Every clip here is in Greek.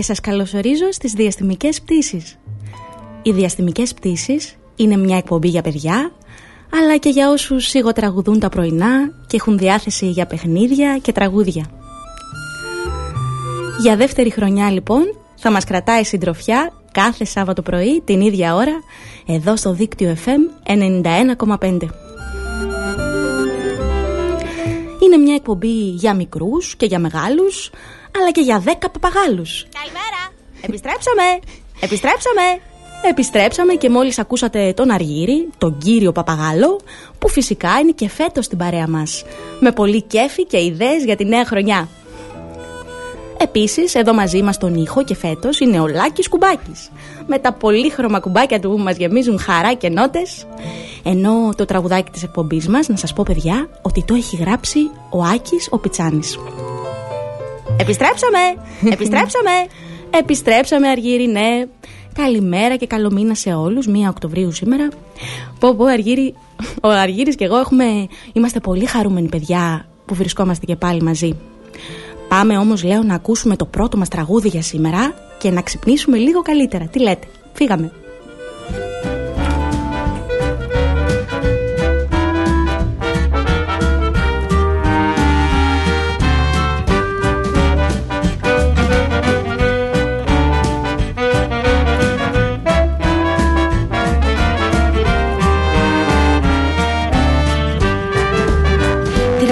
Και σας καλωσορίζω στις διαστημικές πτήσεις. Οι διαστημικές πτήσεις είναι μια εκπομπή για παιδιά, αλλά και για όσους σιγοτραγουδούν τα πρωινά και έχουν διάθεση για παιχνίδια και τραγούδια. Για δεύτερη χρονιά λοιπόν θα μας κρατάει συντροφιά κάθε Σάββατο πρωί την ίδια ώρα εδώ στο δίκτυο FM 91,5. Είναι μια εκπομπή για μικρούς και για μεγάλους, αλλά και για δέκα παπαγάλους. Καλημέρα! Επιστρέψαμε! Επιστρέψαμε! Επιστρέψαμε και μόλις ακούσατε τον Αργύρι, τον κύριο Παπαγάλο, που φυσικά είναι και φέτος στην παρέα μας, με πολύ κέφι και ιδέες για τη νέα χρονιά. Επίσης, εδώ μαζί μας τον ήχο και φέτος είναι ο Λάκης Κουμπάκης, με τα πολύχρωμα κουμπάκια του που μας γεμίζουν χαρά και νότες. Ενώ το τραγουδάκι της εκπομπής μας, να σας πω παιδιά, ότι το έχει γράψει ο Άκης ο Πιτσάνης. Επιστρέψαμε! Επιστρέψαμε! Επιστρέψαμε Αργύρι, ναι. Καλημέρα και καλό μήνα σε όλους, 1 Οκτωβρίου σήμερα. Πω πω Αργύρι, ο Αργύρης και εγώ έχουμε, είμαστε πολύ χαρούμενοι παιδιά που βρισκόμαστε και πάλι μαζί. Πάμε όμως λέω να ακούσουμε το πρώτο μας τραγούδι για σήμερα και να ξυπνήσουμε λίγο καλύτερα. Τι λέτε, φύγαμε.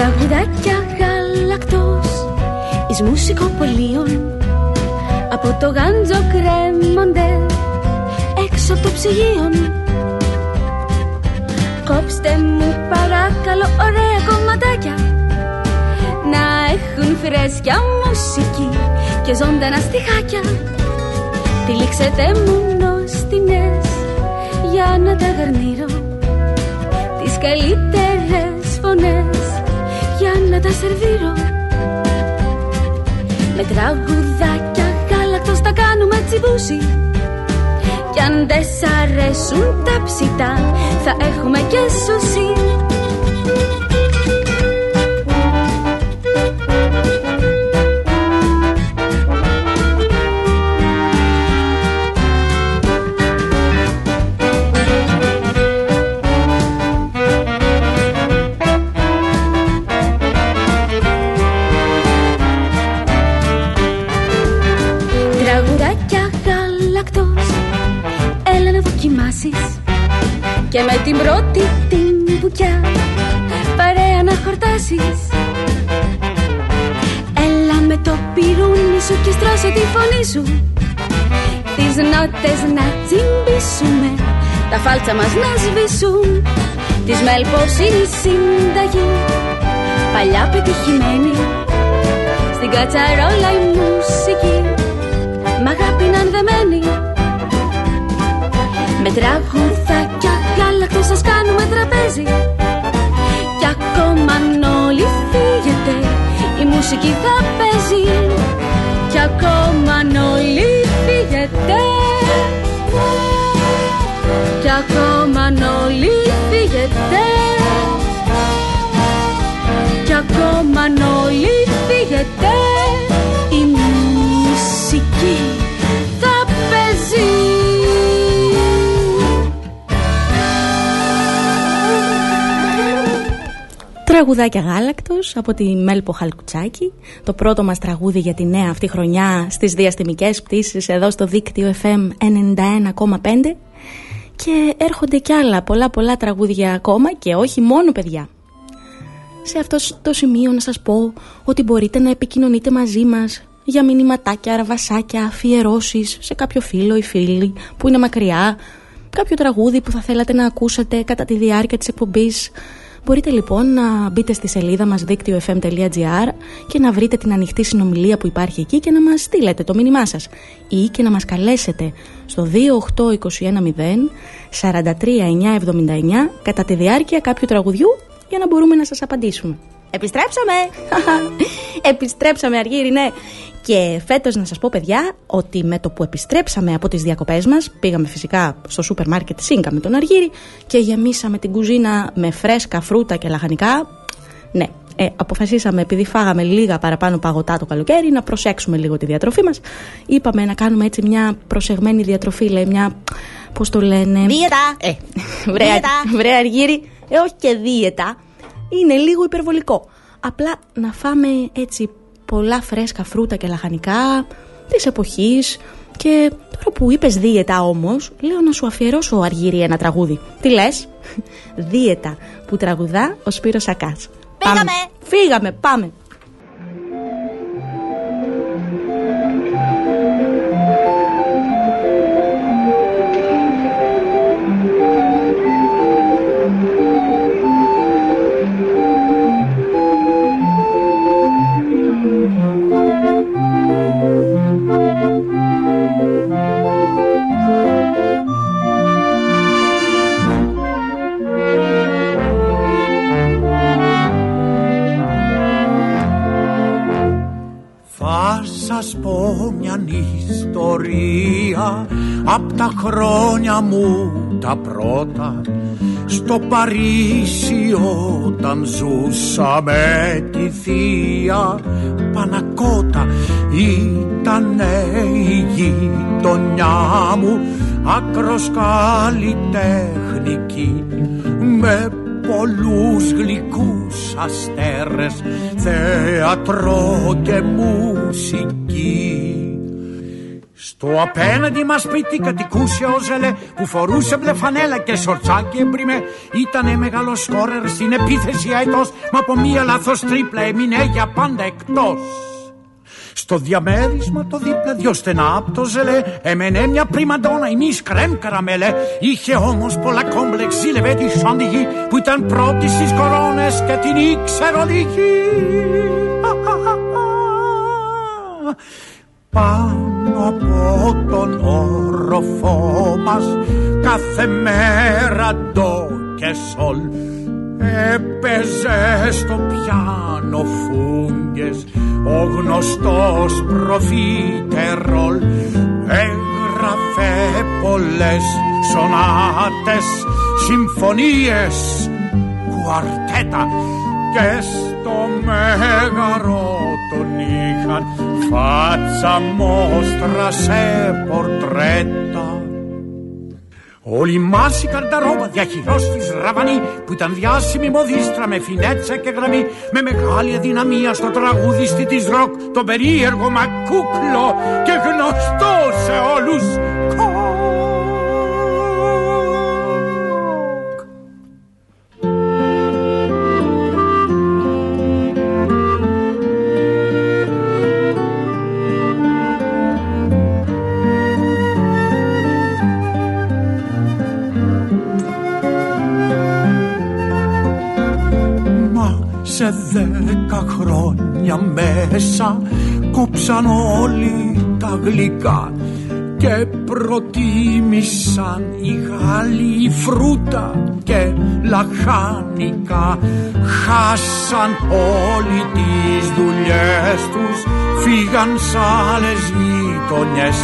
Τραγουδάκια γαλακτός εις μουσικοπολίων. Από το γάντζο κρέμονται έξω από το ψυγείο. Κόψτε μου παρακαλώ ωραία κομματάκια Να έχουν φρέσκια μουσική και ζωντανά στιχάκια. Τυλίξετε μου νοστινές για να τα γαρνίρω. Τις καλύτερες φωνές για να τα σερβίρω. Με τραγουδάκια γάλακτος τα κάνουμε τσιμπούσι. Κι αν δεν σ' αρέσουν τα ψητά θα έχουμε και σουσί σου Και στρώσε τη φωνή σου. Τις νότες να τσιμπήσουμε Τα φάλτσα μας να σβήσουν. Της μέλπος είναι η συνταγή Παλιά πετυχημένη Στην κατσαρόλα η μουσική Μ' αγάπη να δεμένη Με τραγουδάκια γάλακτος σας κάνουμε τραπέζι. Κι ακόμα αν όλοι φύγετε Η μουσική θα το Μανώλη η μουσική. Θα παίζει. Τραγουδάκια γάλακτος από τη Μέλπο Χαλκουτσάκη. Το πρώτο μας τραγούδι για τη νέα αυτή χρονιά στις διαστημικές πτήσεις εδώ στο δίκτυο FM 91,5 και έρχονται κι άλλα πολλά πολλά τραγούδια ακόμα και όχι μόνο παιδιά. Σε αυτό το σημείο να σας πω Ότι μπορείτε να επικοινωνείτε μαζί μας για μηνυματάκια, αραβασάκια, αφιερώσεις σε κάποιο φίλο ή φίλη που είναι μακριά, κάποιο τραγούδι που θα θέλατε να ακούσετε κατά τη διάρκεια της εκπομπής. Μπορείτε λοιπόν να μπείτε στη σελίδα μας δίκτυο.fm.gr και να βρείτε την ανοιχτή συνομιλία που υπάρχει εκεί και να μας στείλετε το μήνυμά σας ή και να μας καλέσετε στο 28210 43979 κατά τη διάρκεια κάποιου τραγουδιού για να μπορούμε να σας απαντήσουμε. Επιστρέψαμε! Επιστρέψαμε Αργύρι, ναι. Και φέτος να σας πω παιδιά ότι με το που επιστρέψαμε από τις διακοπές μας πήγαμε φυσικά στο σούπερ μάρκετ Σίνκα με τον Αργύρι και γεμίσαμε την κουζίνα με φρέσκα φρούτα και λαχανικά. Ναι, ε, αποφασίσαμε επειδή φάγαμε λίγα παραπάνω παγωτά το καλοκαίρι να προσέξουμε λίγο τη διατροφή μας. Είπαμε να κάνουμε έτσι μια προσεγμένη διατροφή, λέει μια, πώς το λένε... Δίαιτα! Ε, βρε, Αργύρι, ε, όχι και δίαιτα, είναι λίγο υπερβολικό. Απλά να φάμε έτσι πολλά φρέσκα φρούτα και λαχανικά της εποχής και τώρα που είπες δίαιτα όμως, λέω να σου αφιερώσω Αργύρι ένα τραγούδι. Τι λες; δίαιτα που τραγουδά ο Σπύρος Σακάς. Φύγαμε! Φύγαμε, πάμε! Πρώτα στο Παρίσι όταν ζούσα με τη θεία Πανακότα. Ήταν η γειτονιά μου άκρος καλλιτεχνική με πολλούς γλυκούς αστέρες θέατρο και μουσική στο απέναντι μας σπίτι κατοικούσε ο Ζελέ που φορούσε μπλε φανέλα και σορτσάκι εμπριμέ. Ήτανε μεγάλο σκόρερ στην επίθεση αετός μα από μία λάθος τρίπλα έμεινε για πάντα εκτός. Στο διαμέρισμα το δίπλα δυο στενά απ' το ζελέ Έμενε μια πριμαντόνα η μης κρέμ καραμέλε Είχε όμως πολλά κόμπλεξ ζήλευε τη σαντιγή Που ήταν πρώτη στις κορώνες και την ήξερε λίγη πάνω από τον όροφό μας κάθε μέρα ντο και σολ έπαιζε στο πιάνο φούγκες. Ο γνωστός προφήτερολ έγραφε πολλές σονάτες συμφωνίες κουαρτέτα και στο μέγαρο τον είχαν φάτσα μόστρα σε πορτρέτα Όλη μάση καρταρόμπα διαχειρός της Ραβανή που ήταν διάσημη μοδίστρα με φινέτσα και γραμμή με μεγάλη αδυναμία στο τραγούδιστη της ροκ τον περίεργο μακούκλο και γνωστό σε όλους δέκα χρόνια μέσα κόψαν όλοι τα γλυκά και προτίμησαν οι Γάλλοι φρούτα και λαχάνικα χάσαν όλοι τις δουλειές τους φύγαν σ' άλλες γειτονιές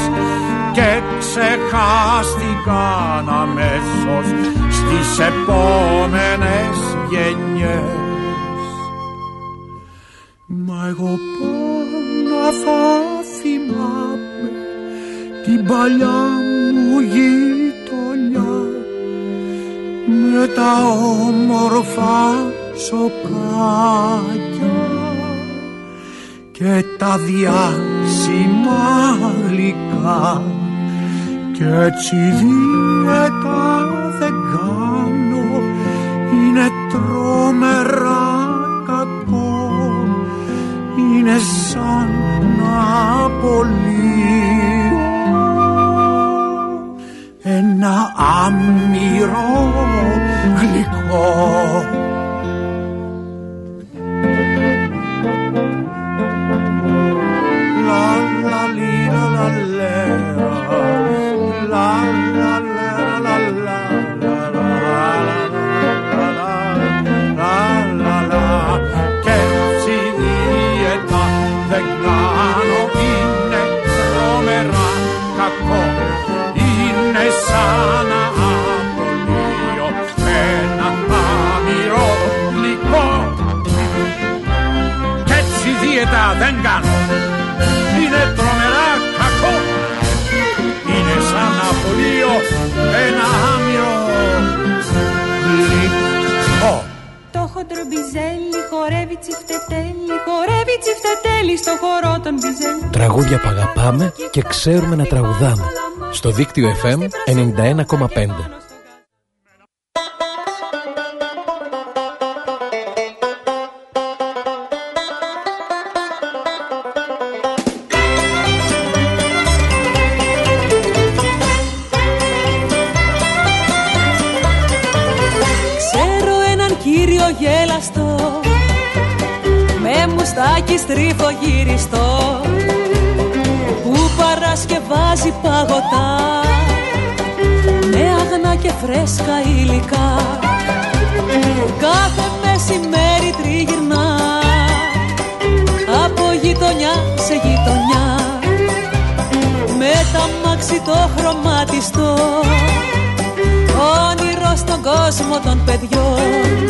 και ξεχάστηκαν αμέσως στις επόμενες γενιές εγώ πάνω θα θυμάμαι την παλιά μου γειτονιά με τα όμορφα σοκάκια και τα διάσημα γλυκά κι έτσι δίαιτα δεν κάνω είναι τρόμερα είναι σαν να απολύω ένα άμυρο γλυκό χορεύει τσιφτετέλι Χορεύει τσιφτετέλι στο χορό των μπιζέλι Τραγούδια που αγαπάμε και ξέρουμε να τραγουδάμε. Στο δίκτυο FM 91,5 στρίφο γυριστό που παρασκευάζει παγωτά. Με αγνά και φρέσκα υλικά κάθε μεσημέρι τριγυρνά. Από γειτονιά σε γειτονιά με τα μάξι το χρωματιστό. Όνειρο στον κόσμο των παιδιών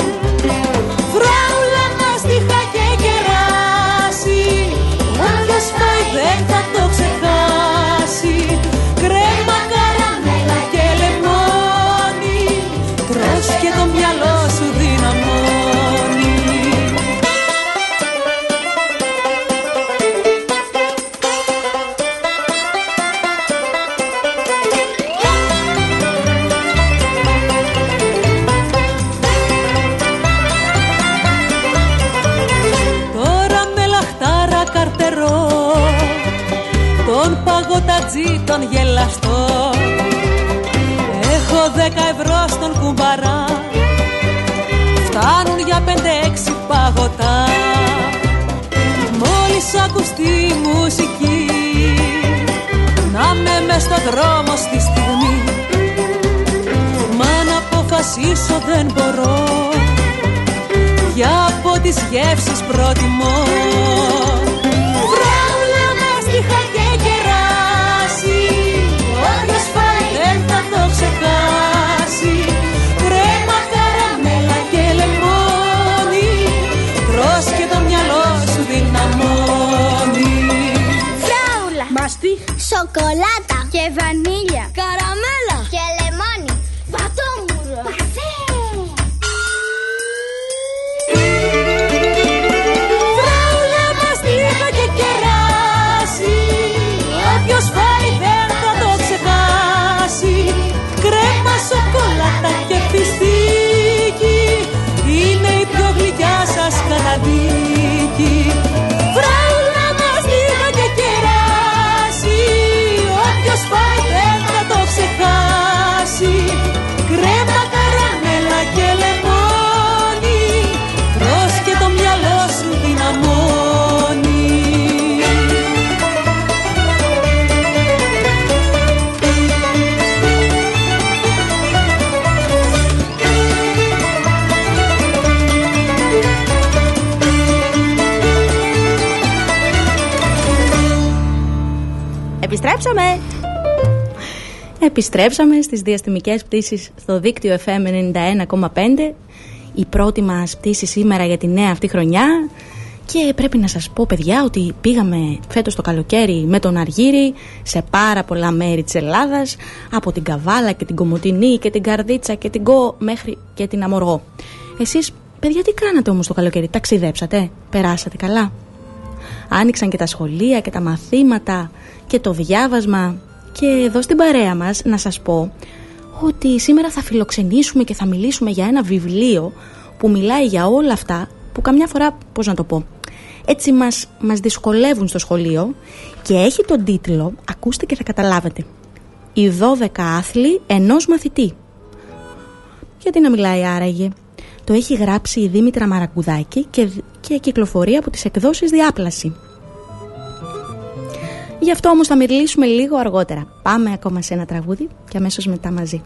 γεύσεις προτιμώ Επιστρέψαμε στις διαστημικές πτήσεις στο δίκτυο FM 91,5 η πρώτη μας πτήση σήμερα για τη νέα αυτή χρονιά και πρέπει να σας πω παιδιά ότι πήγαμε φέτος το καλοκαίρι με τον Αργύρι σε πάρα πολλά μέρη της Ελλάδας από την Καβάλα και την Κομωτινή και την Καρδίτσα και την Κο μέχρι και την Αμοργό. Εσείς Παιδιά, τι κάνατε όμως το καλοκαίρι, ταξιδέψατε, περάσατε καλά; Άνοιξαν και τα σχολεία και τα μαθήματα και το διάβασμα. Και εδώ στην παρέα μας να σας πω ότι σήμερα θα φιλοξενήσουμε και θα μιλήσουμε για ένα βιβλίο που μιλάει για όλα αυτά που καμιά φορά, πώς να το πω, έτσι μας, μας δυσκολεύουν στο σχολείο και έχει τον τίτλο, ακούστε και θα καταλάβετε, «Οι 12 άθλοι ενός μαθητή». Γιατί να μιλάει άραγε. Το έχει γράψει η Δήμητρα Μαραγκουδάκη και, και κυκλοφορεί από τις εκδόσεις Διάπλαση. Γι' αυτό όμως θα μιλήσουμε λίγο αργότερα. Πάμε ακόμα σε ένα τραγούδι και αμέσως μετά μαζί.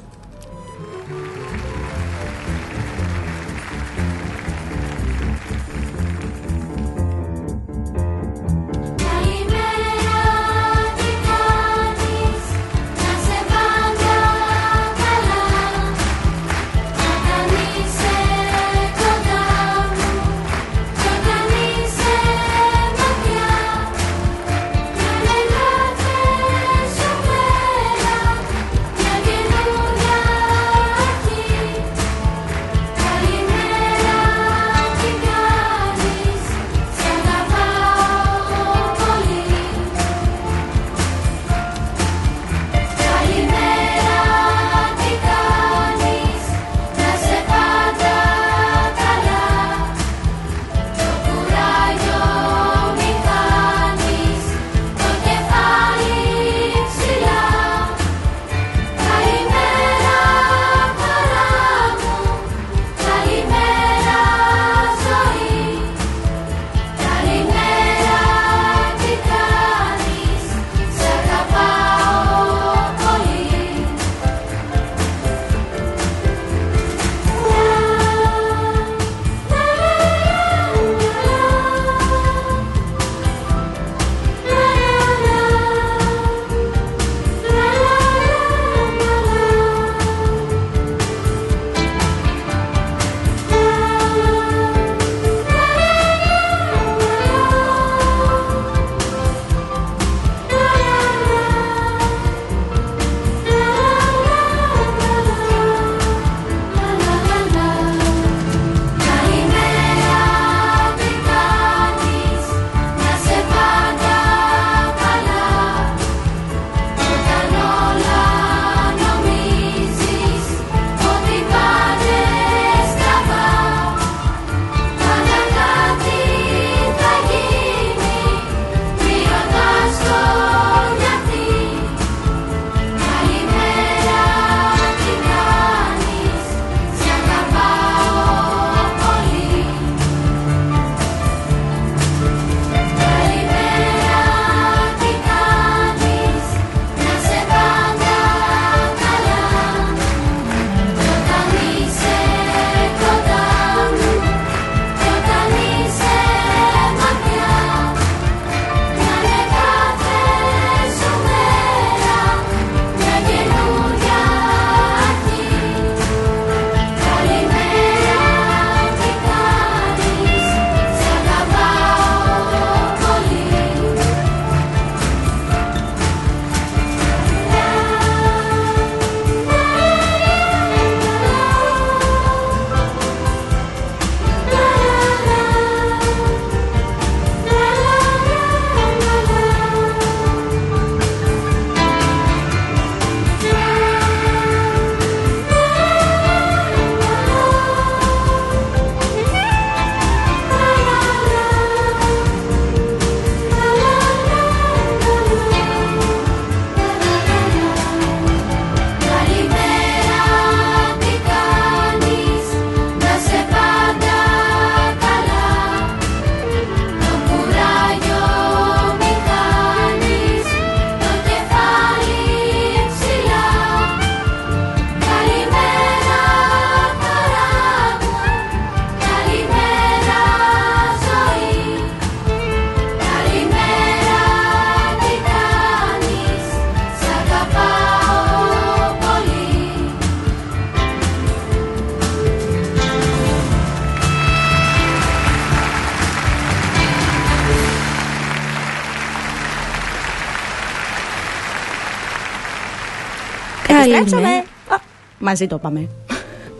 Επιστρέψαμε. Α, μαζί το είπαμε.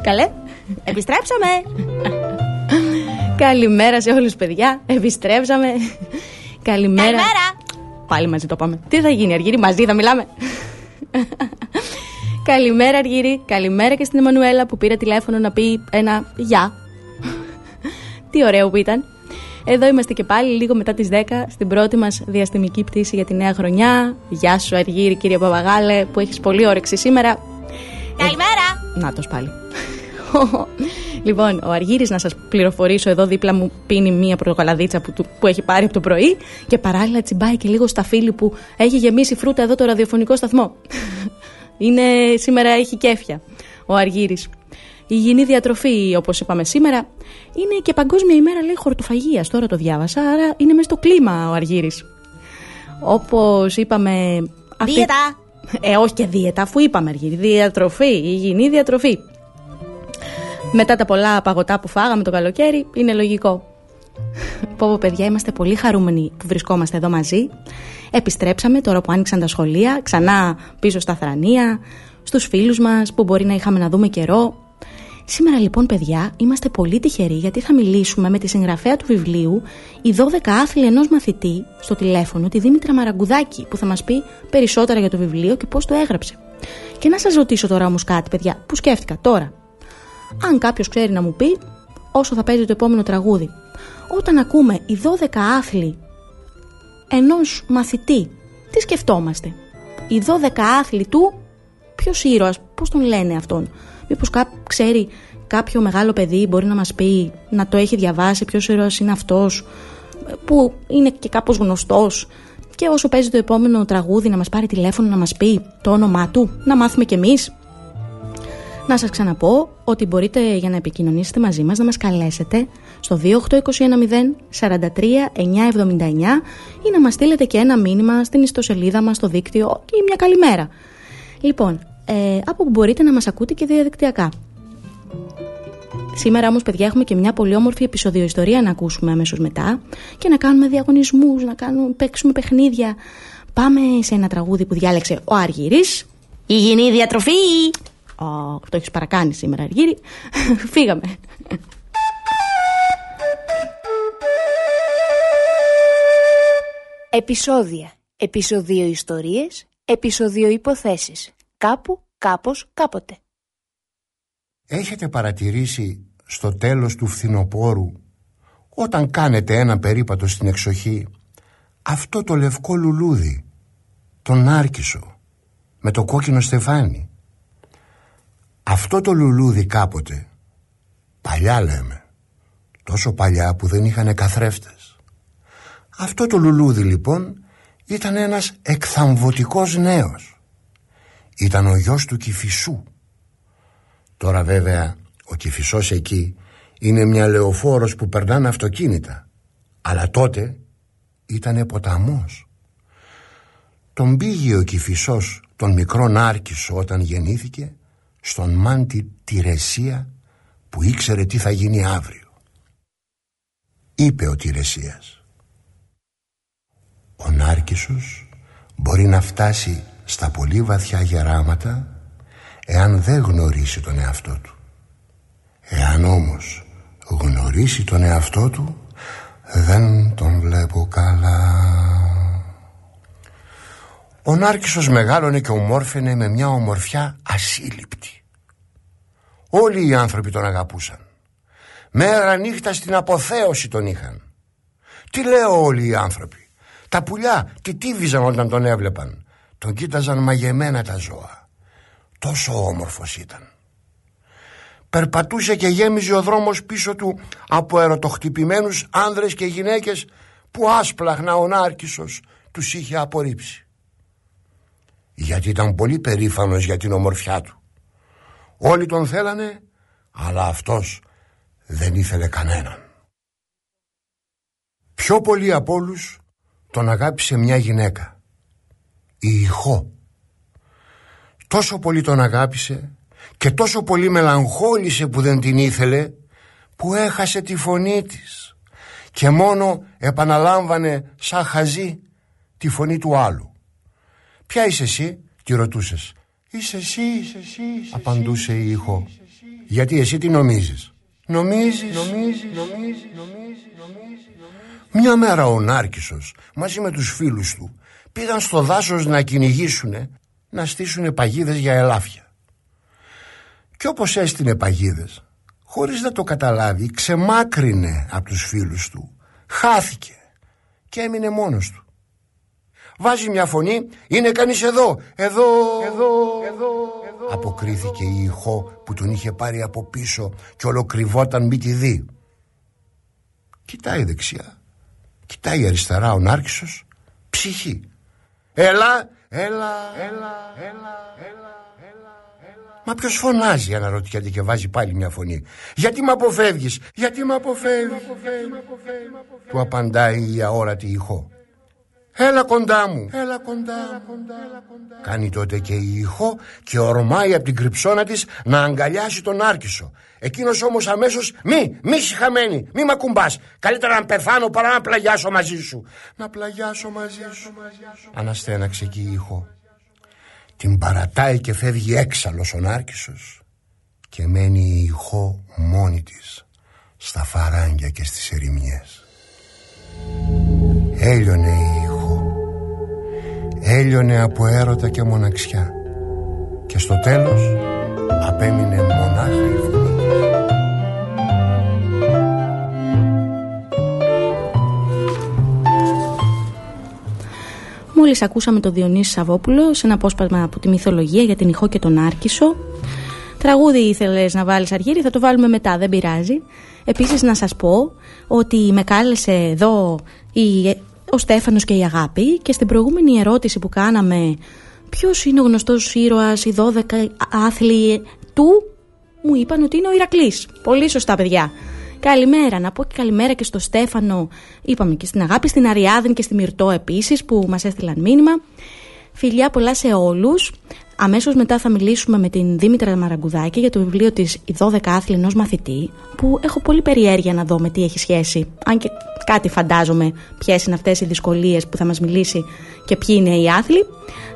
Καλέ. Επιστρέψαμε. Καλημέρα σε όλους παιδιά. Επιστρέψαμε. Καλημέρα. Καλημέρα. Πάλι μαζί το πάμε. Τι θα γίνει, Αργύρι, μαζί θα μιλάμε. Καλημέρα, Αργύρι. Καλημέρα και στην Εμμανουέλα που πήρε τηλέφωνο να πει ένα γεια. Τι ωραίο που ήταν. Εδώ είμαστε και πάλι λίγο μετά τις 10 στην πρώτη μας διαστημική πτήση για τη νέα χρονιά. Γεια σου Αργύρι κύριε Παπαγάλε που έχεις πολύ όρεξη σήμερα. Καλημέρα. Να το πάλι. λοιπόν, ο Αργύρι, να σας πληροφορήσω, εδώ δίπλα μου πίνει μία πρωτοκαλαδίτσα που, του- που έχει πάρει από το πρωί και παράλληλα τσιμπάει και λίγο στα φίλη που έχει γεμίσει φρούτα εδώ το ραδιοφωνικό σταθμό. Είναι, σήμερα έχει κέφια ο Αργύρι. Η υγιεινή διατροφή, όπως είπαμε σήμερα, είναι και Παγκόσμια ημέρα λέει χορτοφαγίας. Τώρα το διάβασα, άρα είναι μέσα στο κλίμα ο Αργύρι. Όπως είπαμε. αυτή- Δίαιτα. ε, όχι και δίαιτα, αφού είπαμε αργή. Διατροφή, υγιεινή διατροφή. Μετά τα πολλά παγωτά που φάγαμε το καλοκαίρι, είναι λογικό. Πω πω παιδιά, είμαστε πολύ χαρούμενοι που βρισκόμαστε εδώ μαζί. Επιστρέψαμε τώρα που άνοιξαν τα σχολεία, ξανά πίσω στα θρανία, στους φίλους μας που μπορεί να είχαμε να δούμε καιρό. Σήμερα λοιπόν παιδιά είμαστε πολύ τυχεροί γιατί θα μιλήσουμε με τη συγγραφέα του βιβλίου «Οι 12 άθλοι ενός μαθητή» στο τηλέφωνο τη Δήμητρα Μαραγκουδάκη που θα μας πει περισσότερα για το βιβλίο και πώς το έγραψε. Και να σας ρωτήσω τώρα όμως κάτι παιδιά που σκέφτηκα τώρα. Αν κάποιος ξέρει να μου πει, όσο θα παίζει το επόμενο τραγούδι, όταν ακούμε οι 12 άθλοι ενός μαθητή, τι σκεφτόμαστε; Οι 12 άθλοι του, ποιος ήρωας, πώς τον λένε αυτόν; Μήπως ξέρει κάποιο μεγάλο παιδί, μπορεί να μας πει, να το έχει διαβάσει, ποιος ήρωας είναι αυτός, που είναι και κάπως γνωστός και όσο παίζει το επόμενο τραγούδι να μας πάρει τηλέφωνο να μας πει το όνομά του, να μάθουμε κι εμείς. Να σας ξαναπώ ότι μπορείτε για να επικοινωνήσετε μαζί μας να μας καλέσετε στο 28210 43 979 ή να μας στείλετε και ένα μήνυμα στην ιστοσελίδα μας στο δίκτυο ή μια καλημέρα. Λοιπόν, ε, από που μπορείτε να μας ακούτε και διαδικτυακά. Σήμερα όμως παιδιά έχουμε και μια πολύ όμορφη επεισοδιοϊστορία να ακούσουμε αμέσως μετά και να κάνουμε διαγωνισμούς, να κάνουμε, παίξουμε παιχνίδια. Πάμε σε ένα τραγούδι που διάλεξε ο Αργύρης. Υγιεινή διατροφή! Ω, το έχεις παρακάνει σήμερα Αργύρη. Φύγαμε. Επισόδια. Επισοδίο ιστορίες. Επισοδίο υποθέσεις. Κάπου, κάπως, κάποτε. Έχετε παρατηρήσει στο τέλος του φθινοπόρου όταν κάνετε ένα περίπατο στην εξοχή αυτό το λευκό λουλούδι, τον Άρκισο, με το κόκκινο στεφάνι; Αυτό το λουλούδι κάποτε, παλιά λέμε, τόσο παλιά που δεν είχαν καθρέφτες. Αυτό το λουλούδι λοιπόν ήταν ένας εκθαμβωτικός νέος. Ήταν ο γιος του Κηφισού. Τώρα βέβαια ο Κηφισός εκεί είναι μια λεωφόρος που περνάνε αυτοκίνητα. Αλλά τότε ήτανε ποταμός. Τον πήγε ο Κηφισός τον μικρόν Άρκισο όταν γεννήθηκε στον μάντι Τηρεσία που ήξερε τι θα γίνει αύριο. Είπε ο Τηρεσίας ο Νάρκισσος μπορεί να φτάσει στα πολύ βαθιά γεράματα εάν δεν γνωρίσει τον εαυτό του. Εάν όμως γνωρίσει τον εαυτό του δεν τον βλέπω καλά. Ο Νάρκισσος μεγάλωνε και ομόρφαινε με μια ομορφιά ασύλληπτη. Όλοι οι άνθρωποι τον αγαπούσαν. Μέρα νύχτα στην αποθέωση τον είχαν. Τι λέω όλοι οι άνθρωποι; Τα πουλιά τι τίβιζαν όταν τον έβλεπαν. Τον κοίταζαν μαγεμένα τα ζώα. Τόσο όμορφος ήταν. Περπατούσε και γέμιζε ο δρόμος πίσω του από ερωτοχτυπημένους άνδρες και γυναίκες που άσπλαχνα ο Νάρκισσος τους είχε απορρίψει. Γιατί ήταν πολύ περήφανος για την ομορφιά του. Όλοι τον θέλανε, αλλά αυτός δεν ήθελε κανέναν. Πιο πολύ από όλους τον αγάπησε μια γυναίκα, η Ιχώ. Τόσο πολύ τον αγάπησε και τόσο πολύ μελαγχόλησε που δεν την ήθελε που έχασε τη φωνή της και μόνο επαναλάμβανε σαν χαζή τη φωνή του άλλου. «Ποια είσαι εσύ» τη ρωτούσες. «Είσαι εσύ, είσαι εσύ, είσαι εσύ, απαντούσε η είσαι Ιχώ. εσύ, είσαι εσύ. «Γιατί εσύ τι νομίζεις» Νομίζεις, νομίζεις, νομίζεις, νομίζεις, νομίζεις. Μια μέρα ο Νάρκισσος μαζί με τους φίλους του πήγαν στο δάσος να κυνηγήσουν, να στήσουν παγίδες για ελάφια. Κι όπως έστεινε παγίδες, χωρίς να το καταλάβει, ξεμάκρινε από τους φίλους του. Χάθηκε και έμεινε μόνος του. Βάζει μια φωνή, είναι κανείς εδώ, εδώ, εδώ, εδώ, εδώ. Αποκρίθηκε η ηχό που τον είχε πάρει από πίσω και ολοκρυβόταν μη τη δει. Κοιτάει δεξιά, κοιτάει αριστερά ο Νάρκισσος, ψυχή. Έλα, έλα, έλα, έλα, έλα. Μα ποιος φωνάζει αναρωτιέται και βάζει πάλι μια φωνή. Γιατί με αποφεύγεις Γιατί με αποφεύγεις. Του απαντάει η αόρατη ηχό Έλα κοντά μου. Έλα κοντά Κάνει τότε και η ηχό Και ορμάει από την κρυψώνα της Να αγκαλιάσει τον Άρκισο Εκείνος όμως αμέσως Μη, μη συχαμένη, μη με ακουμπάς. Καλύτερα να πεθάνω παρά να πλαγιάσω μαζί σου Να πλαγιάσω μαζί σου. Αναστέναξε και η ηχό την παρατάει και φεύγει έξαλλος ο Νάρκισσος και μένει η ηχό μόνη της στα φαράγγια και στις ερημιές. Έλειωνε η ηχό, έλειωνε από έρωτα και μοναξιά και στο τέλος απέμεινε μονάχα η φωνή Μόλις ακούσαμε τον Διονύση Σαββόπουλο σε ένα απόσπασμα από τη μυθολογία για την Ιχό και τον Άρκισο. Τραγούδι ήθελες να βάλεις Αργύρι, θα το βάλουμε μετά, δεν πειράζει. Επίσης να σας πω ότι με κάλεσε εδώ η, ο Στέφανος και η Αγάπη και στην προηγούμενη ερώτηση που κάναμε ποιος είναι ο γνωστός ήρωας, οι 12 άθλοι του, μου είπαν ότι είναι ο Ηρακλής. Πολύ σωστά, παιδιά. Καλημέρα. Να πω και καλημέρα και στο Στέφανο. Είπαμε και στην Αγάπη, στην Αριάδιν και στη Μυρτό επίσης που μας έστειλαν μήνυμα. Φιλιά πολλά σε όλους. Αμέσως μετά θα μιλήσουμε με την Δήμητρα Μαραγκουδάκη για το βιβλίο της «Οι 12 άθλοι ενός μαθητή» που έχω πολύ περιέργεια να δω με τι έχει σχέση. Αν και κάτι φαντάζομαι ποιες είναι αυτές οι δυσκολίες που θα μας μιλήσει και ποιοι είναι οι άθλοι.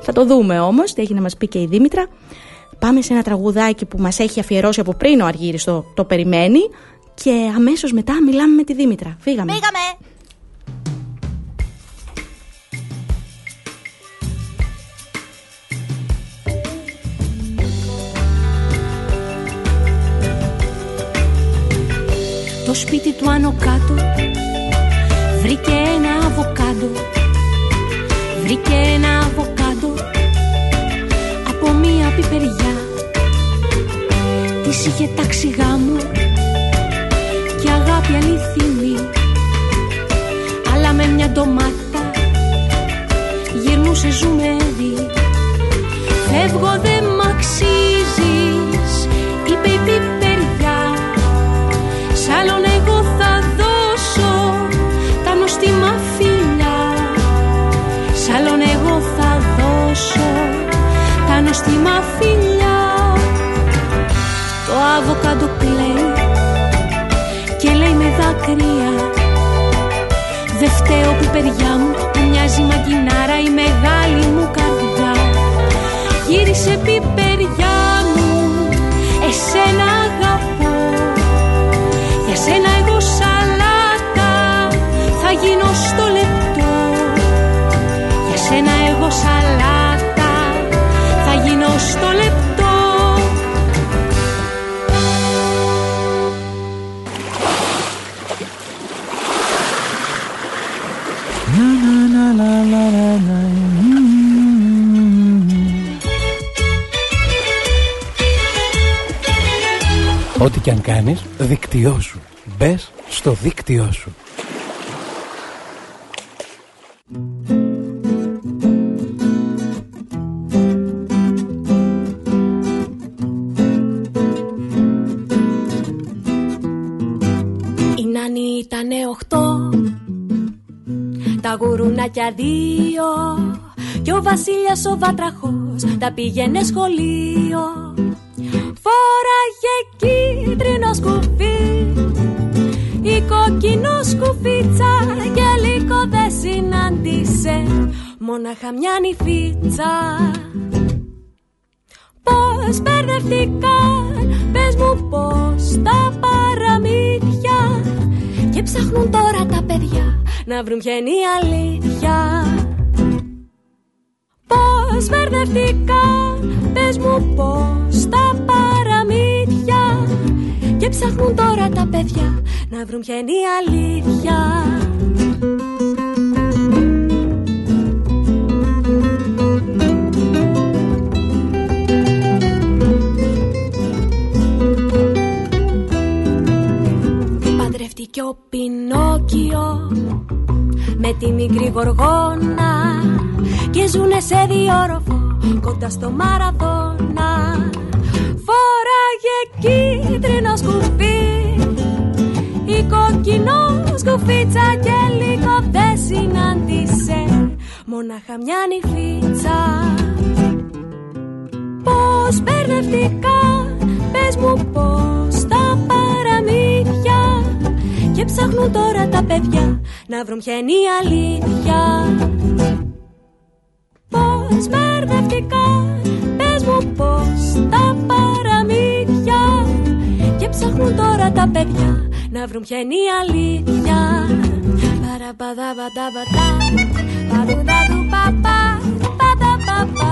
Θα το δούμε όμως, τι έχει να μας πει και η Δήμητρα. Πάμε σε ένα τραγουδάκι που μας έχει αφιερώσει από πριν ο Αργύρης το, το περιμένει και αμέσως μετά μιλάμε με τη Δήμητρα. Φύγαμε. Φύγαμε. Το σπίτι του άνω κάτω. Βρήκε ένα αβοκάντο Βρήκε ένα αβοκάντο από μία πιπεριά. Της είχε τάξει γάμου αγάπη αληθινή. Αλλά με μια ντομάτα γυρνούσε ζουμερή Φεύγω δεν τα νοστιμα φιλιά Το αβοκάντο κλαίει δάκρυα Δε φταίω που παιδιά μου μου μοιάζει μαγκινάρα η μεγάλη μου καρδιά. Γύρισε πιπεριά μου, εσένα Ό,τι και αν κάνεις, δικτυώσου. Μπες στο δίκτυό σου. Η Νάνη ήτανε οχτώ Τα γουρουνάκια δύο Κι ο Βασίλιας ο Βατραχός Τα πήγαινε σχολείο συνάντησε Μόναχα μια νυφίτσα Πώς μπερδευτήκαν Πες μου πώς τα παραμύθια. Και ψάχνουν τώρα τα παιδιά Να βρουν ποια είναι η αλήθεια. Πώς μπερδευτήκαν Πες μου πώς τα παραμύθια. Και ψάχνουν τώρα τα παιδιά Να βρουν ποια είναι η αλήθεια Παντρεύτηκε ο Πινόκιο με τη μικρή γοργόνα και ζουνε σε διόροφο κοντά στο Μαραδόνα. Φοράγε κίτρινο σκουφί η κοκκινό σκουφίτσα και λίγο δεν συνάντησε μονάχα μια νυφίτσα. Πώς μπερδευτικά, πες μου πώς Και ψάχνουν τώρα τα παιδιά να βρουν ποια είναι η αλήθεια. Πώς μπερδευτικά, πες μου πώς τα παραμύθια. Και ψάχνουν τώρα τα παιδιά να βρουν ποια είναι η αλήθεια. Παραπαδαβανταβατά, παρουδαδου παπά, παδαπαπά,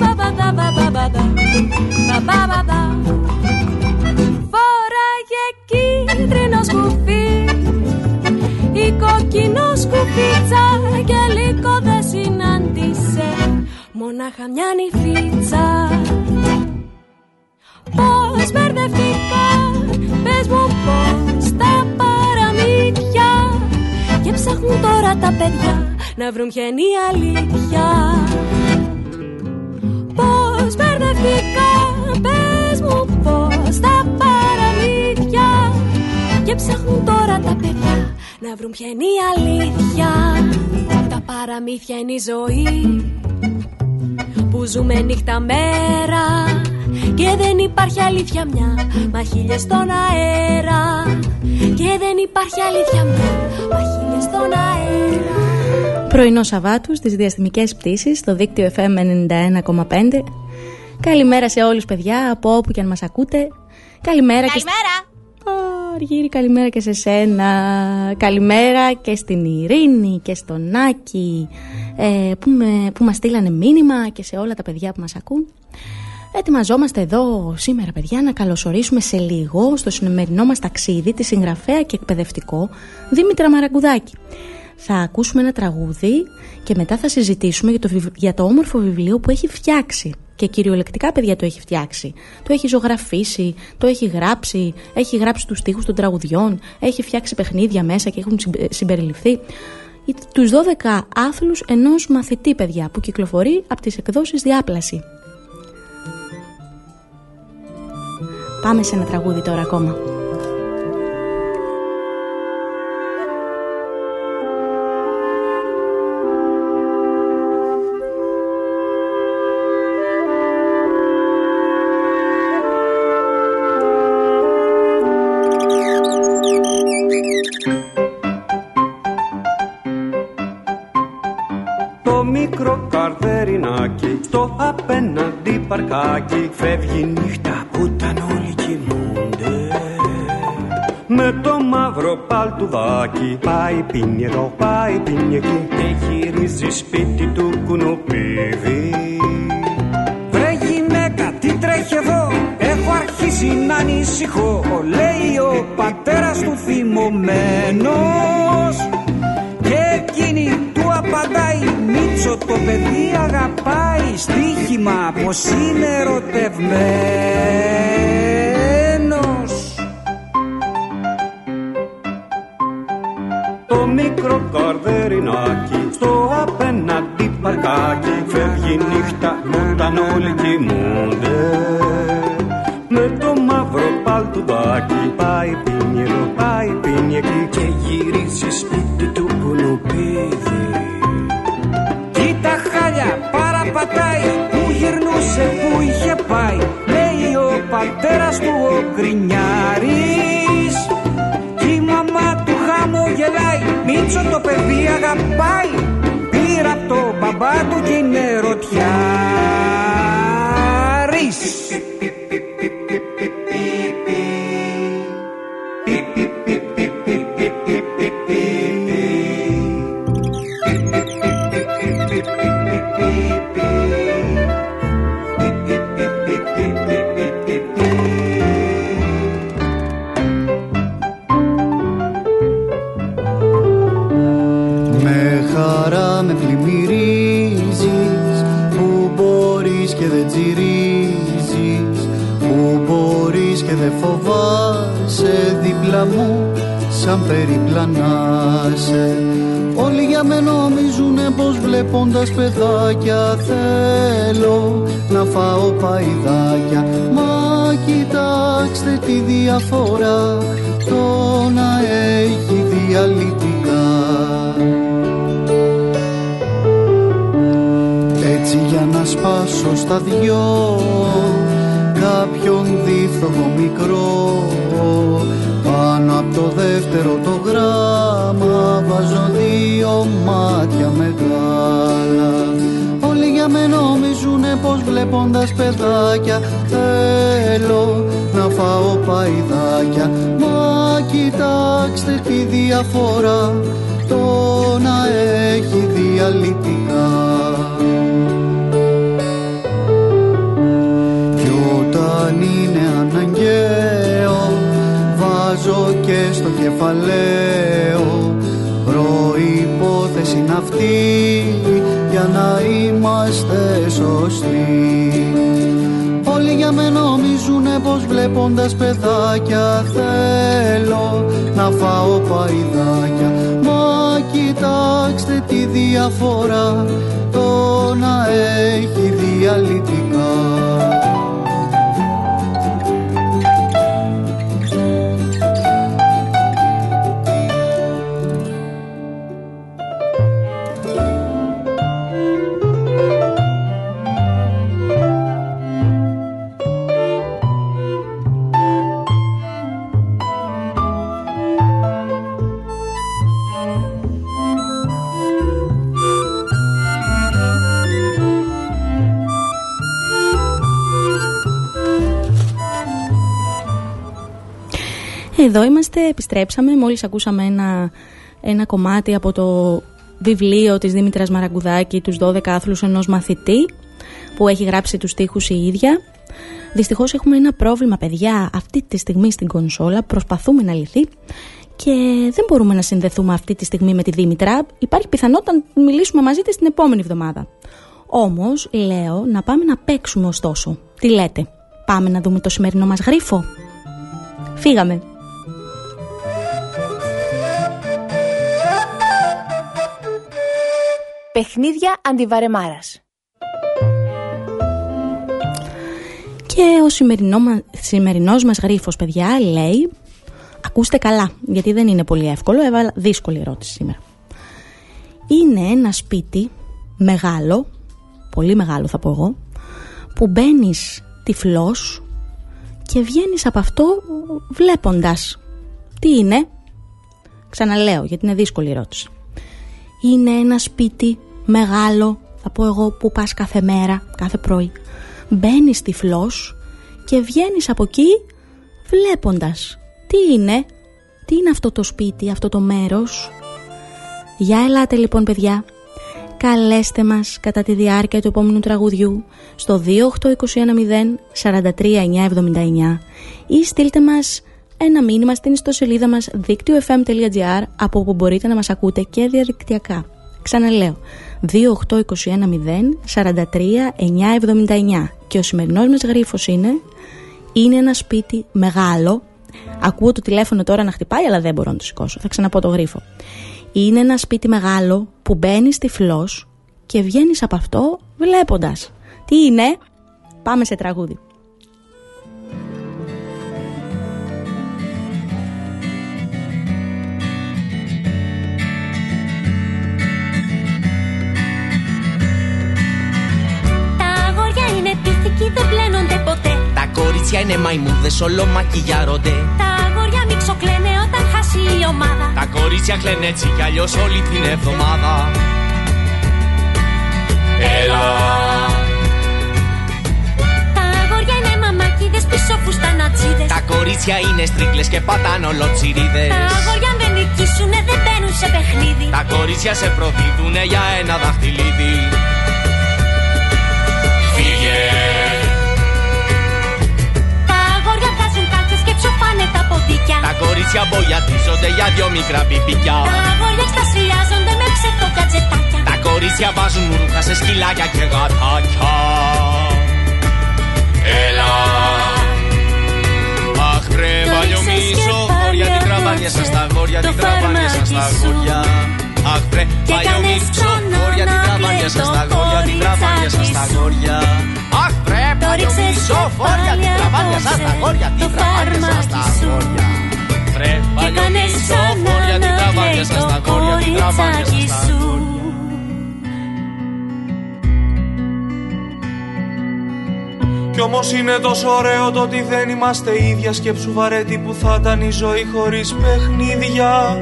παπαδαβαμπαμπαδα, παπαπαδα. Φοράγε κίτρινο σκουφί, η κοκκινό σκουφίτσα και λίγο δεν συνάντησε, μονάχα μια νυφίτσα. Πώς μπερδευτήκα, πες μου πώς τα παραμύθια. Και ψάχνουν τώρα τα παιδιά να βρουν ποια είναι η αλήθεια. Πώς μπερδευτήκα, πες μου πώς τα παραμύθια. Και ψάχνουν τώρα τα παιδιά να βρουν ποια είναι η αλήθεια. Τα παραμύθια είναι η ζωή. Που ζούμε νύχτα μέρα. Και δεν υπάρχει αλήθεια μια. Μα χίλιες στον αέρα. Και δεν υπάρχει αλήθεια μια. Μα χίλιες στον αέρα. Πρωινό Σαββάτου στις διαστημικές πτήσεις στο δίκτυο FM 91,5 Καλημέρα σε όλους παιδιά από όπου και αν μας ακούτε. Καλημέρα, Καλημέρα! και... Αργύρι, καλημέρα και σε σένα. Καλημέρα και στην Ειρήνη και στον Άκη. Ε, που, με, που μας στείλανε μήνυμα και σε όλα τα παιδιά που μας ακούν. Ετοιμαζόμαστε εδώ σήμερα παιδιά να καλωσορίσουμε σε λίγο στο σημερινό μας ταξίδι τη συγγραφέα και εκπαιδευτικό Δήμητρα Μαραγκουδάκη. Θα ακούσουμε ένα τραγούδι και μετά θα συζητήσουμε για το, για το όμορφο βιβλίο που έχει φτιάξει και κυριολεκτικά παιδιά το έχει φτιάξει. Το έχει ζωγραφίσει, το έχει γράψει, έχει γράψει τους στίχους των τραγουδιών, έχει φτιάξει παιχνίδια μέσα και έχουν συμπεριληφθεί. Τους 12 άθλους ενός μαθητή παιδιά που κυκλοφορεί από τις εκδόσεις Διάπλαση. Πάμε σε ένα τραγούδι τώρα ακόμα. Παρκάκι φεύγει νύχτα όταν όλοι κοιμούνται. Με το μαύρο παλτουδάκι πάει πίνει εδώ, πάει πίνει εκεί και γυρίζει σπίτι του κουνουπίδι. Βρε γυναίκα, τι τρέχει εδώ, έχω αρχίσει να ανησυχώ. Λέει ο πατέρας του θυμωμένος Μίτσο το παιδί αγαπάει στοίχημα πως είναι ερωτευμένος. Το μικρό καρδερινάκι στο απέναντι παρκάκι φεύγει νύχτα όταν όλοι κοιμούνται. Με το μαύρο παλτουδάκι πάει πίνει εδώ, πάει πίνει εκεί και γυρίζει σπίτι του παραπατάει που γυρνούσε που είχε πάει. Λέει ο πατέρας του ο γκρινιάρης κι η μαμά του χαμογελάει Μίτσο το παιδί αγαπάει. Πήρα από το μπαμπά του και είναι ρωτιάρης όταν περιπλανάσαι Όλοι για με νομίζουνε πως βλέποντας παιδάκια Θέλω να φάω παϊδάκια. Μα κοιτάξτε τη διαφορά Το να έχει διαλυτικά. Έτσι για να σπάσω στα δυο Κάποιον δίφθογο μικρό πάνω από το δεύτερο το γράμμα βάζω δύο μάτια μεγάλα Όλοι για με νομίζουνε πως βλέποντας παιδάκια Θέλω να φάω παϊδάκια. Μα κοιτάξτε τη διαφορά Το να έχει διαλυτικά στο κεφαλαίο. Προϋπόθεση είναι αυτή για να είμαστε σωστοί. Όλοι για με νομίζουνε πως βλέποντας παιδάκια θέλω να φάω παϊδάκια. Μα κοιτάξτε τη διαφορά το να έχει διαλυτικά είμαστε, επιστρέψαμε, μόλις ακούσαμε ένα, ένα κομμάτι από το βιβλίο της Δήμητρας Μαραγκουδάκη «Τους 12 άθλους ενός μαθητή» που έχει γράψει τους στίχους η ίδια. Δυστυχώς έχουμε ένα πρόβλημα παιδιά αυτή τη στιγμή στην κονσόλα, προσπαθούμε να λυθεί και δεν μπορούμε να συνδεθούμε αυτή τη στιγμή με τη Δήμητρα. Υπάρχει πιθανότητα να μιλήσουμε μαζί της την επόμενη εβδομάδα. Όμως λέω να πάμε να παίξουμε ωστόσο. Τι λέτε, πάμε να δούμε το σημερινό μας γρίφο; Φύγαμε. Παιχνίδια αντιβαρεμάρας. Και ο σημερινό, μα- σημερινός μας γρίφος, παιδιά, λέει Ακούστε καλά, γιατί δεν είναι πολύ εύκολο, έβαλα δύσκολη ερώτηση σήμερα. Είναι ένα σπίτι μεγάλο, πολύ μεγάλο θα πω εγώ, που μπαίνεις τυφλός και βγαίνεις από αυτό βλέποντας. Τι είναι; Ξαναλέω, γιατί είναι δύσκολη ερώτηση. Είναι ένα σπίτι μεγάλο, θα πω εγώ, που πας κάθε μέρα, κάθε πρωί. Μπαίνεις τυφλός και βγαίνεις από εκεί βλέποντας. Τι είναι, τι είναι αυτό το σπίτι, αυτό το μέρος. Για ελάτε λοιπόν παιδιά, καλέστε μας κατά τη διάρκεια του επόμενου τραγουδιού στο 28210 43979 ή στείλτε μας ένα μήνυμα στην ιστοσελίδα μας δίκτυο-fm.gr από όπου μπορείτε να μας ακούτε και διαδικτυακά. Ξαναλέω, 28210 43979 και ο σημερινός μας γρίφος είναι είναι ένα σπίτι μεγάλο Ακούω το τηλέφωνο τώρα να χτυπάει αλλά δεν μπορώ να το σηκώσω. Θα ξαναπώ το γρίφο. Είναι ένα σπίτι μεγάλο που μπαίνει τυφλός και βγαίνεις από αυτό βλέποντας Τι είναι; Πάμε σε τραγούδι κορίτσια είναι μαϊμούδες, όλο μακιγιάρονται. Τα αγόρια μιξοκλαίνε όταν χάσει η ομάδα. Τα κορίτσια κλαίνε έτσι κι αλλιώς όλη την εβδομάδα. Έλα, Τα αγόρια είναι μαμάκιδες πίσω φουστανατσίδες. τα κορίτσια είναι στρίκλες και πατάνε ολοτσιρίδες. Τα αγόρια αν δεν νικήσουνε δεν μπαίνουν σε παιχνίδι. Τα κορίτσια σε προδίδουνε για ένα δαχτυλίδι. Τα ποδίκια. τα κορίτσια μπογιατίζονται για δυο μικρά πιπικιά. Τα αγόρια εκστασιάζονται με ψευτόκια τζετάκια. Τα κορίτσια βάζουν ρούχα σε σκυλάκια και γατάκια. Έλα, αχ βρε Το παλιωμίσω, ρίξες και χωριά την παλιό. τραβάνια σας στα γόρια, την τραβάνια σας στα γόρια. Αχ βρε, παλιό μίτσο, γόρια, την τραβάνια σας στα γόρια, την τραβάνια σας στα γόρια. Αχ βρε, παλιό μίτσο, γόρια, την τραβάνιας σας στα γόρια, την τραβάνιας σας στα γόρια. Βρε, παλιό μίτσο, γόρια, την τραβάνιας σας στα γόρια, την τραβάνιας σας στα γόρια. Κι όμως είναι τόσο ωραίο το ότι δεν είμαστε ίδια Σκέψου βαρέτη που θα ήταν η ζωή χωρίς παιχνίδια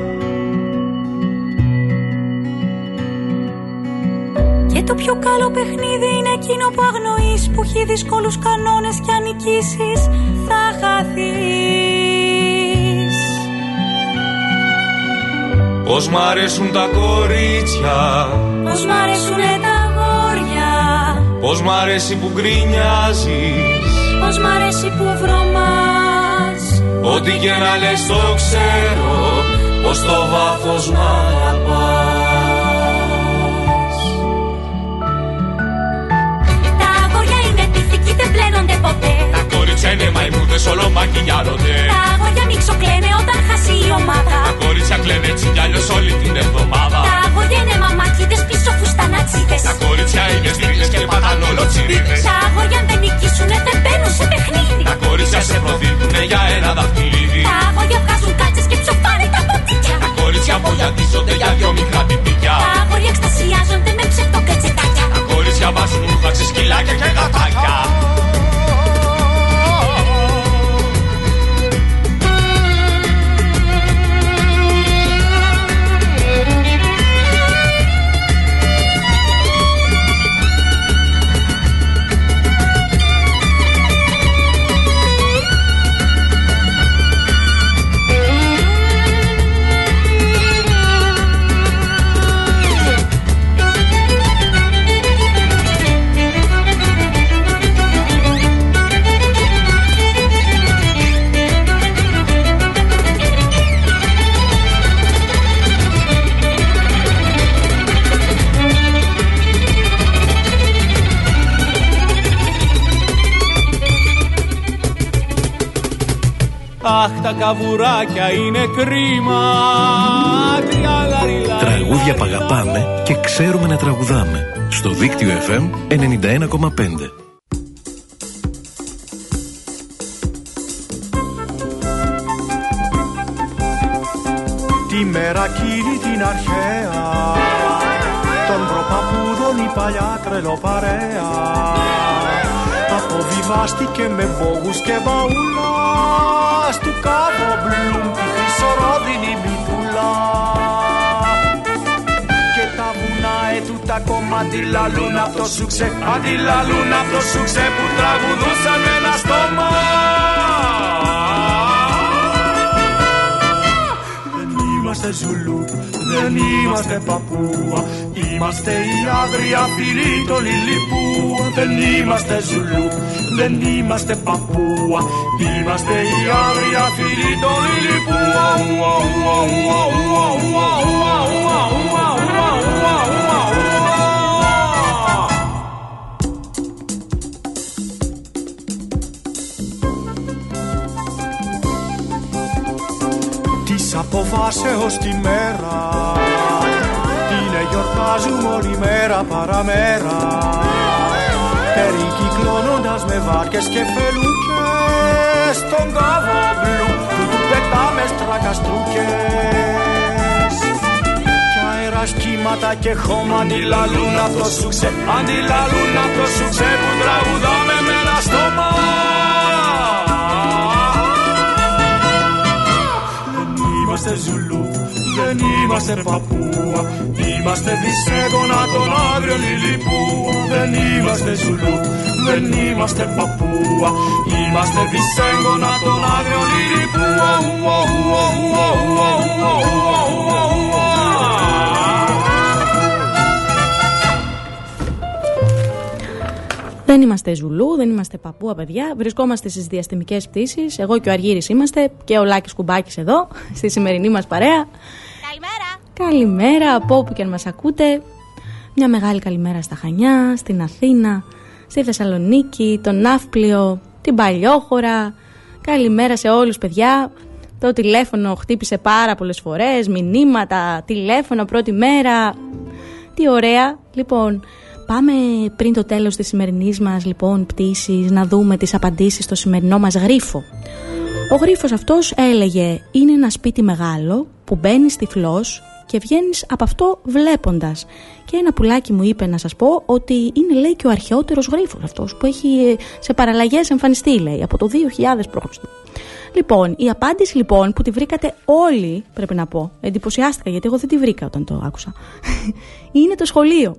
το πιο καλό παιχνίδι είναι εκείνο που αγνοείς Που έχει δύσκολους κανόνες και αν νικήσεις θα χαθείς. Πώς μ' αρέσουν τα κορίτσια. Πώς μ' αρέσουνε τα αγόρια. Πώς μ' αρέσει που γκρινιάζεις. Πώς μ' αρέσει που βρωμάς Ό,τι και να λες το ξέρω Πως το βάθος μ' αγαπάς Τα κορίτσια είναι μαϊμούδες όλο μακιγιάρονται Τα αγόρια μη ξοκλαίνε όταν χάσει η ομάδα. Τα κορίτσια κλαίνε έτσι κι αλλιώς όλη την εβδομάδα. Τα αγόρια είναι μαμάκιδες πίσω φουστανατσίδες Τα κορίτσια είναι στρίγες και πατάνε όλο τσιρίδες. Τα αγόρια αν δεν νικήσουνε δεν μπαίνουν σε παιχνίδι. Τα κορίτσια σε προδίδουνε για ένα δαχτυλίδι. Τα αγόρια βγάζουν κάτσες και ψοφάνε τα καβουράκια είναι κρίμα Τραγούδια που αγαπάμε και ξέρουμε να τραγουδάμε. Στο δίκτυο FM 91,5. Τη μέρα εκείνη την αρχαία Των προπαπούδων η παλιά τρελοπαρέα Αποβιβάστηκε με μπόγους και μπαούλα Στου κάτω μπλουμ τη χρυσορόδινη μητούλα Και τα βουνά ετού τα κόμμα αντιλαλούν απ' το σουξέ Αντιλαλούν απ' το σουξέ που τραγουδούσαν Ζουλού, δεν είμαστε Παππούα Είμαστε η άγρια φυλή των Λιλιπού Δεν είμαστε Ζουλού, δεν είμαστε Παππούα Είμαστε η άγρια φυλή των Λιλιπού Της αποφάσεως τη μέρα. Την εγκιορτάζουμε όλη μέρα παραμέρα. Περικυκλώνοντας με βάρκες και φελούκες Στον κάβο μπλου που του πετάμε στρακαστρούκες Κι αέρας κύματα και χώμα αντιλαλούν απ' το σουξέ Αντιλαλούν απ' το σουξέ που τραγουδάμε με ένα στόμα είμαστε Ζουλού, δεν είμαστε Παππούα. Είμαστε δισέγωνα των άγριων Λιλιπού Δεν είμαστε Ζουλού, δεν είμαστε Παππούα. Είμαστε δισέγωνα των άγριων Λιλιπού Δεν είμαστε Ζουλού, δεν είμαστε Παππούα, παιδιά. Βρισκόμαστε στις διαστημικές πτήσεις. Εγώ και ο Αργύρης είμαστε και ο Λάκης Κουμπάκης εδώ, στη σημερινή μας παρέα. Καλημέρα. Καλημέρα από όπου και αν μας ακούτε. Μια μεγάλη καλημέρα στα Χανιά, στην Αθήνα, στη Θεσσαλονίκη, τον Ναύπλιο, την Παλιόχώρα. Καλημέρα σε όλους παιδιά. Το τηλέφωνο χτύπησε πάρα πολλές φορές, μηνύματα, τηλέφωνο πρώτη μέρα. Τι ωραία. Λοιπόν, πάμε πριν το τέλος της σημερινής μας λοιπόν πτήσης να δούμε τις απαντήσεις στο σημερινό μας γρίφο. Ο γρίφος αυτός έλεγε «Είναι ένα σπίτι μεγάλο που μπαίνει τυφλός και βγαίνεις από αυτό βλέποντας. Και ένα πουλάκι μου είπε να σας πω ότι είναι λέει και ο αρχαιότερος γρίφος αυτός που έχει σε παραλλαγές εμφανιστεί, λέει, από το 2000 π.Χ. Λοιπόν, η απάντηση λοιπόν που τη βρήκατε όλοι, πρέπει να πω, εντυπωσιάστηκα γιατί εγώ δεν τη βρήκα όταν το άκουσα, είναι το σχολείο.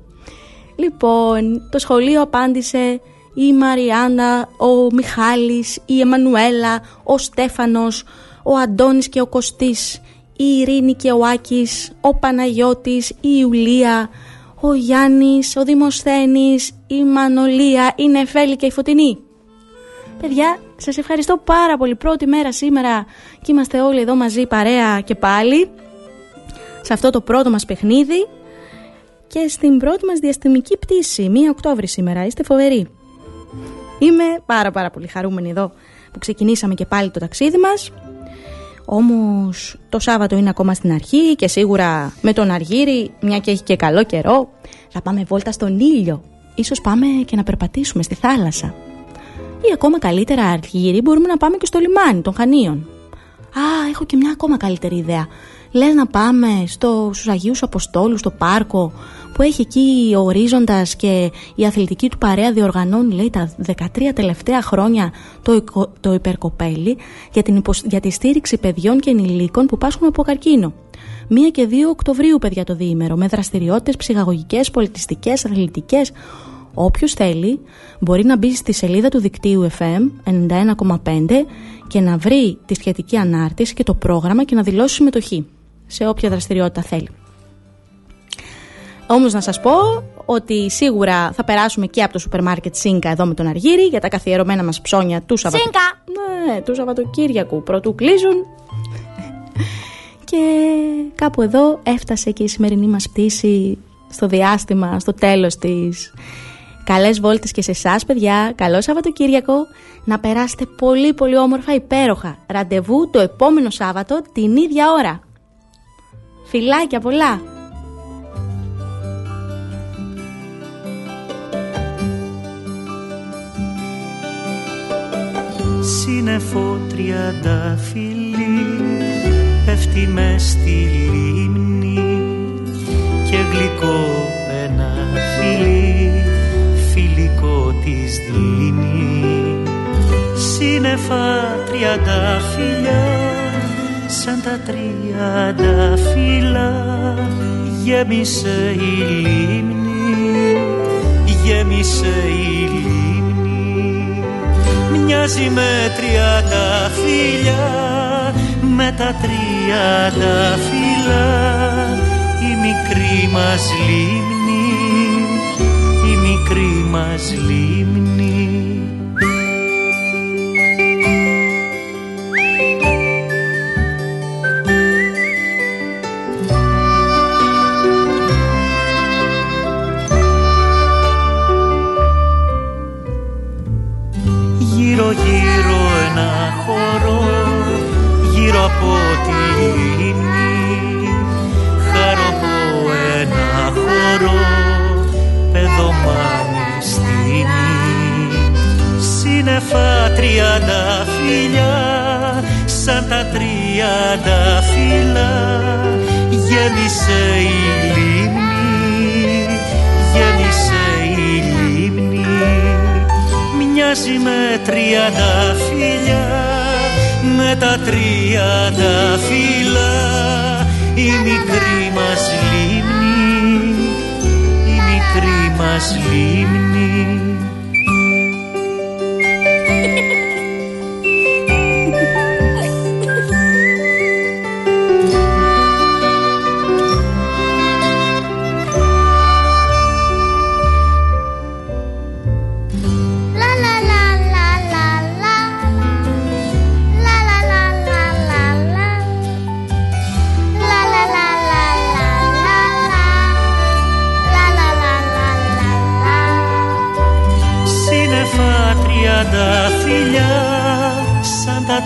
Λοιπόν, το σχολείο απάντησε η Μαριάννα, ο Μιχάλης, η Εμμανουέλα, ο Στέφανος, ο Αντώνης και ο Κωστής, η Ειρήνη και ο Άκης, ο Παναγιώτης, η Ιουλία, ο Γιάννης, ο Δημοσθένης, η Μανολία, η Νεφέλη και η Φωτεινή. Παιδιά, σας ευχαριστώ πάρα πολύ. Πρώτη μέρα σήμερα και είμαστε όλοι εδώ μαζί παρέα και πάλι σε αυτό το πρώτο μας παιχνίδι και στην πρώτη μας διαστημική πτήση, 1 Οκτώβρη σήμερα. Είστε φοβεροί. Είμαι πάρα πάρα πολύ χαρούμενη εδώ που ξεκινήσαμε και πάλι το ταξίδι μας. Όμως το Σάββατο είναι ακόμα στην αρχή και σίγουρα με τον Αργύρι, μια και έχει και καλό καιρό, θα πάμε βόλτα στον ήλιο. Ίσως πάμε και να περπατήσουμε στη θάλασσα. Ή ακόμα καλύτερα Αργύρι μπορούμε να πάμε και στο λιμάνι των Χανίων. Α, έχω και μια ακόμα καλύτερη ιδέα. Λες να πάμε στο, στους Αγίους Αποστόλους, στο πάρκο που έχει εκεί ο ορίζοντας και η αθλητική του παρέα διοργανώνει λέει τα 13 τελευταία χρόνια το, το υπερκοπέλι για, την για τη στήριξη παιδιών και ενηλίκων που πάσχουν από καρκίνο. 1 και 2 Οκτωβρίου, παιδιά, το διήμερο, με δραστηριότητες ψυχαγωγικές, πολιτιστικές, αθλητικές. Όποιος θέλει μπορεί να μπει στη σελίδα του δικτύου FM 91,5 και να βρει τη σχετική ανάρτηση και το πρόγραμμα και να δηλώσει συμμετοχή σε όποια δραστηριότητα θέλει. Όμως να σας πω ότι σίγουρα θα περάσουμε και από το σούπερ μάρκετ Σίνκα εδώ με τον Αργύρι για τα καθιερωμένα μας ψώνια του Σαββατο... Ναι, του Σαββατοκύριακου. Πρωτού κλείζουν. και κάπου εδώ έφτασε και η σημερινή μας πτήση στο διάστημα, στο τέλος της. Καλές βόλτες και σε εσάς, παιδιά. Καλό Σαββατοκύριακο. Να περάσετε πολύ πολύ όμορφα, υπέροχα. Ραντεβού το επόμενο Σάββατο την ίδια ώρα. Φιλάκια πολλά. Σύννεφο φιλί πέφτει μες στη λίμνη και γλυκό ένα φιλί φιλικό της δίνει. Σύννεφα φιλιά σαν τα τριάντα φύλλα γέμισε η λίμνη γέμισε η λίμνη μοιάζει με τριάντα φίλια με τα τριάντα φύλλα. Η μικρή μας λίμνη η μικρή μας λίμνη τριάντα φιλιά σαν τα τριάντα φύλλα. Γέμισε η λίμνη γέμισε η λίμνη. Μοιάζει με τριάντα φιλιά με τα τριάντα φύλλα. Η μικρή μας λίμνη η μικρή μας λίμνη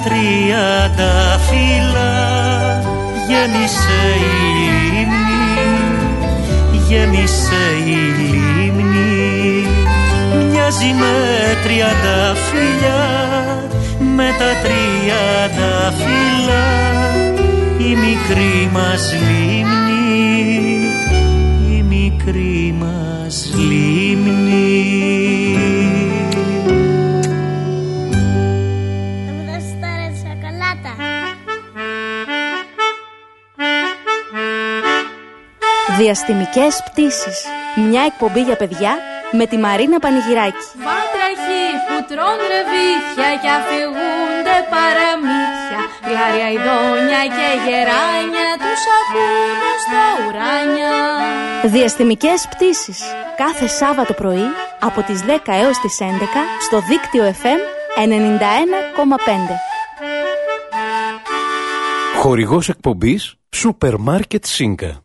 τριάντα φύλλα γέμισε η λίμνη, γέμισε η λίμνη. Μοιάζει με τριάντα φύλλα με τα τριάντα φύλλα η μικρή μας λίμνη η μικρή μας λίμνη Διαστημικές πτήσεις. Μια εκπομπή για παιδιά με τη Μαρίνα Πανηγυράκη. Βάτραχοι που τρώνε ρεβίθια και αφηγούνται παραμύθια. Γλάρια ειδόνια και γεράνια τους ακούνε στα ουράνια. Διαστημικές πτήσεις. Κάθε Σάββατο πρωί από τις 10 έως τις 11 στο δίκτυο FM 91,5. Χορηγός εκπομπής Σούπερ Μάρκετ Σίνκα.